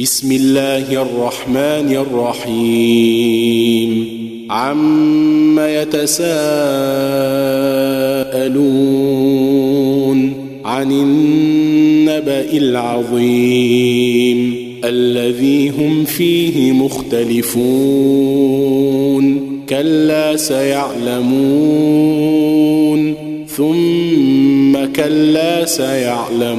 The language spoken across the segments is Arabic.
بسم الله الرحمن الرحيم. عم يتساءلون عن النبأ العظيم الذي هم فيه مختلفون. كلا سيعلمون. ثم كلا سيعلمون.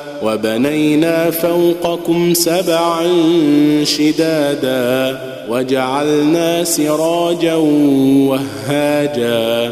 وبنينا فوقكم سبعا شدادا وجعلنا سراجا وهاجا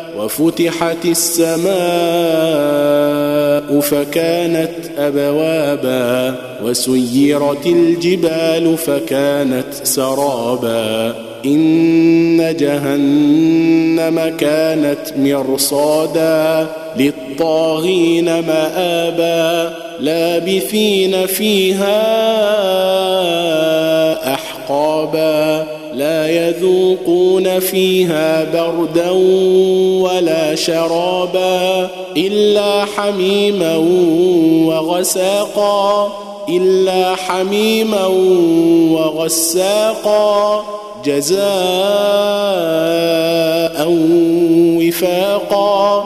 وفتحت السماء فكانت أبوابا وسيرت الجبال فكانت سرابا إن جهنم كانت مرصادا للطاغين مآبا لابثين فيها أحقابا لا يذوقون فيها بردا ولا شرابا إلا حميما وغساقا إلا حميما وغساقا جزاء وفاقا.